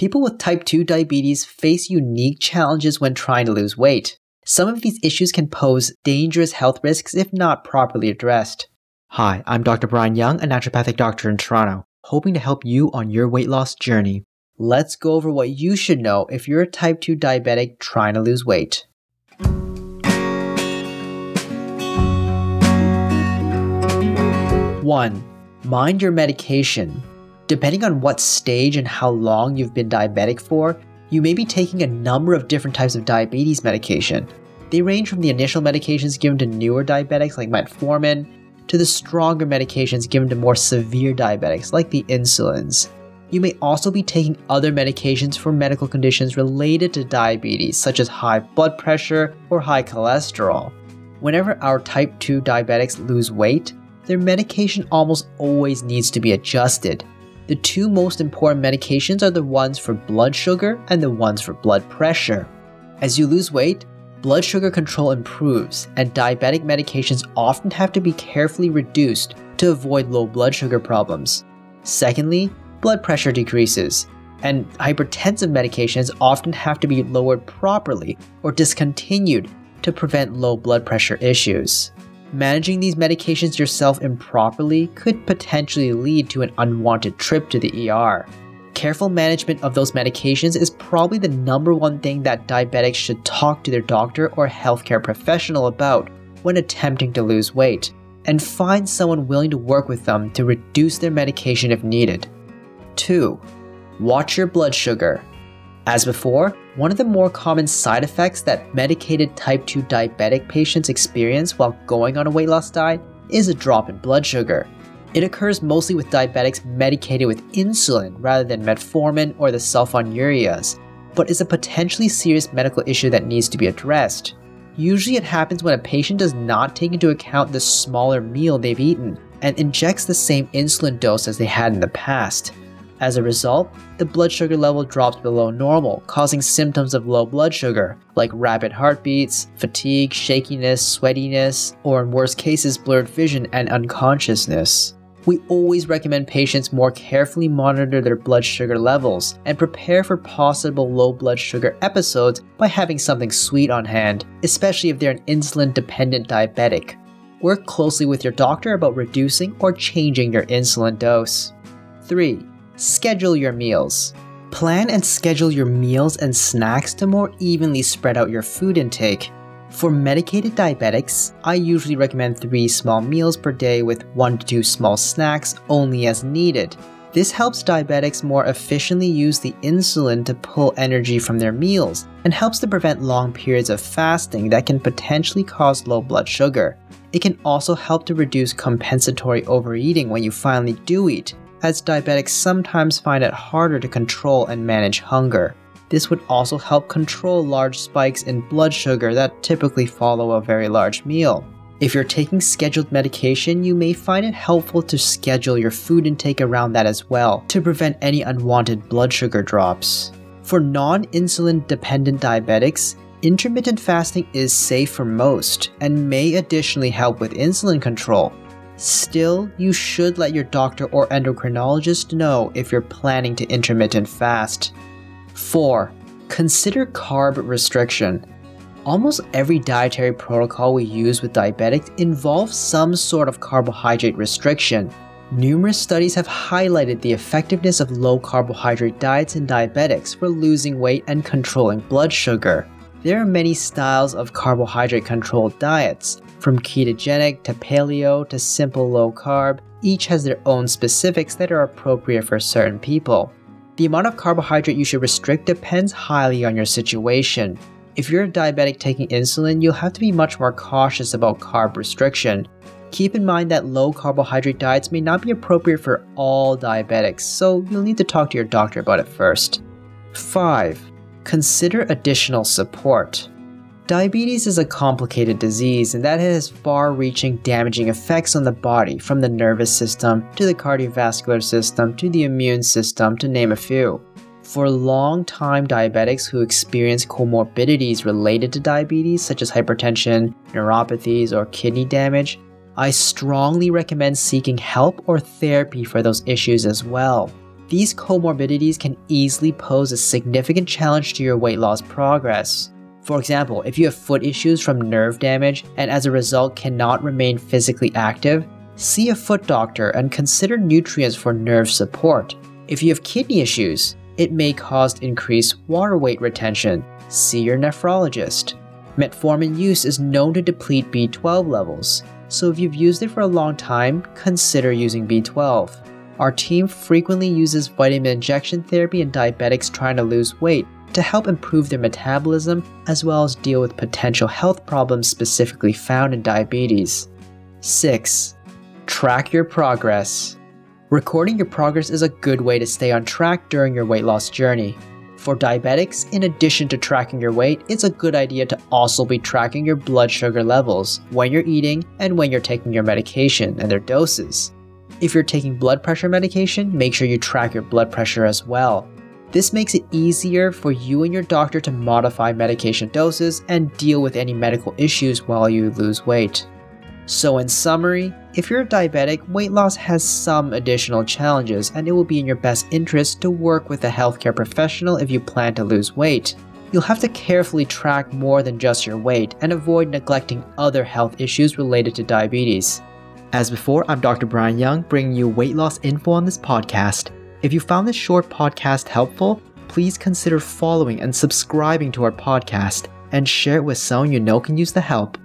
People with type 2 diabetes face unique challenges when trying to lose weight. Some of these issues can pose dangerous health risks if not properly addressed. Hi, I'm Dr. Brian Young, a naturopathic doctor in Toronto, hoping to help you on your weight loss journey. Let's go over what you should know if you're a type 2 diabetic trying to lose weight. 1. Mind your medication. Depending on what stage and how long you've been diabetic for, you may be taking a number of different types of diabetes medication. They range from the initial medications given to newer diabetics like metformin to the stronger medications given to more severe diabetics like the insulins. You may also be taking other medications for medical conditions related to diabetes, such as high blood pressure or high cholesterol. Whenever our type 2 diabetics lose weight, their medication almost always needs to be adjusted. The two most important medications are the ones for blood sugar and the ones for blood pressure. As you lose weight, blood sugar control improves, and diabetic medications often have to be carefully reduced to avoid low blood sugar problems. Secondly, blood pressure decreases, and hypertensive medications often have to be lowered properly or discontinued to prevent low blood pressure issues. Managing these medications yourself improperly could potentially lead to an unwanted trip to the ER. Careful management of those medications is probably the number one thing that diabetics should talk to their doctor or healthcare professional about when attempting to lose weight, and find someone willing to work with them to reduce their medication if needed. 2. Watch your blood sugar. As before, one of the more common side effects that medicated type 2 diabetic patients experience while going on a weight loss diet is a drop in blood sugar. It occurs mostly with diabetics medicated with insulin rather than metformin or the sulfonylureas, but is a potentially serious medical issue that needs to be addressed. Usually it happens when a patient does not take into account the smaller meal they've eaten and injects the same insulin dose as they had in the past. As a result, the blood sugar level drops below normal, causing symptoms of low blood sugar, like rapid heartbeats, fatigue, shakiness, sweatiness, or in worst cases, blurred vision and unconsciousness. We always recommend patients more carefully monitor their blood sugar levels and prepare for possible low blood sugar episodes by having something sweet on hand, especially if they're an insulin dependent diabetic. Work closely with your doctor about reducing or changing your insulin dose. 3. Schedule your meals. Plan and schedule your meals and snacks to more evenly spread out your food intake. For medicated diabetics, I usually recommend 3 small meals per day with 1 to 2 small snacks only as needed. This helps diabetics more efficiently use the insulin to pull energy from their meals and helps to prevent long periods of fasting that can potentially cause low blood sugar. It can also help to reduce compensatory overeating when you finally do eat, as diabetics sometimes find it harder to control and manage hunger. This would also help control large spikes in blood sugar that typically follow a very large meal. If you're taking scheduled medication, you may find it helpful to schedule your food intake around that as well to prevent any unwanted blood sugar drops. For non insulin dependent diabetics, intermittent fasting is safe for most and may additionally help with insulin control, Still, you should let your doctor or endocrinologist know if you're planning to intermittent fast. 4. Consider carb restriction. Almost every dietary protocol we use with diabetics involves some sort of carbohydrate restriction. Numerous studies have highlighted the effectiveness of low carbohydrate diets in diabetics for losing weight and controlling blood sugar. There are many styles of carbohydrate controlled diets, from ketogenic to paleo to simple low carb, each has their own specifics that are appropriate for certain people. The amount of carbohydrate you should restrict depends highly on your situation. If you're a diabetic taking insulin, you'll have to be much more cautious about carb restriction. Keep in mind that low carbohydrate diets may not be appropriate for all diabetics, so you'll need to talk to your doctor about it first. 5. Consider additional support. Diabetes is a complicated disease and that has far reaching damaging effects on the body, from the nervous system to the cardiovascular system to the immune system, to name a few. For long-time diabetics who experience comorbidities related to diabetes, such as hypertension, neuropathies, or kidney damage, I strongly recommend seeking help or therapy for those issues as well. these comorbidities can easily pose a significant challenge to your weight loss progress. For example, if you have foot issues from nerve damage and as a result cannot remain physically active, see a foot doctor and consider nutrients for nerve support. If you have kidney issues, it may cause increased water weight retention. See your nephrologist. Metformin use is known to deplete B12 levels, so if you've used it for a long time, consider using B12. Our team frequently uses vitamin injection therapy in diabetics trying to lose weight to help improve their metabolism as well as deal with potential health problems specifically found in diabetes. 6. Track your progress. Recording your progress is a good way to stay on track during your weight loss journey. For diabetics, in addition to tracking your weight, it's a good idea to also be tracking your blood sugar levels when you're eating and when you're taking your medication and their doses. If you're taking blood pressure medication, make sure you track your blood pressure as well. This makes it easier for you and your doctor to modify medication doses and deal with any medical issues while you lose weight. So, in summary, if you're a diabetic, weight loss has some additional challenges, and it will be in your best interest to work with a healthcare professional if you plan to lose weight. You'll have to carefully track more than just your weight and avoid neglecting other health issues related to diabetes. As before, I'm Dr. Brian Young, bringing you weight loss info on this podcast. If you found this short podcast helpful, please consider following and subscribing to our podcast and share it with someone you know can use the help.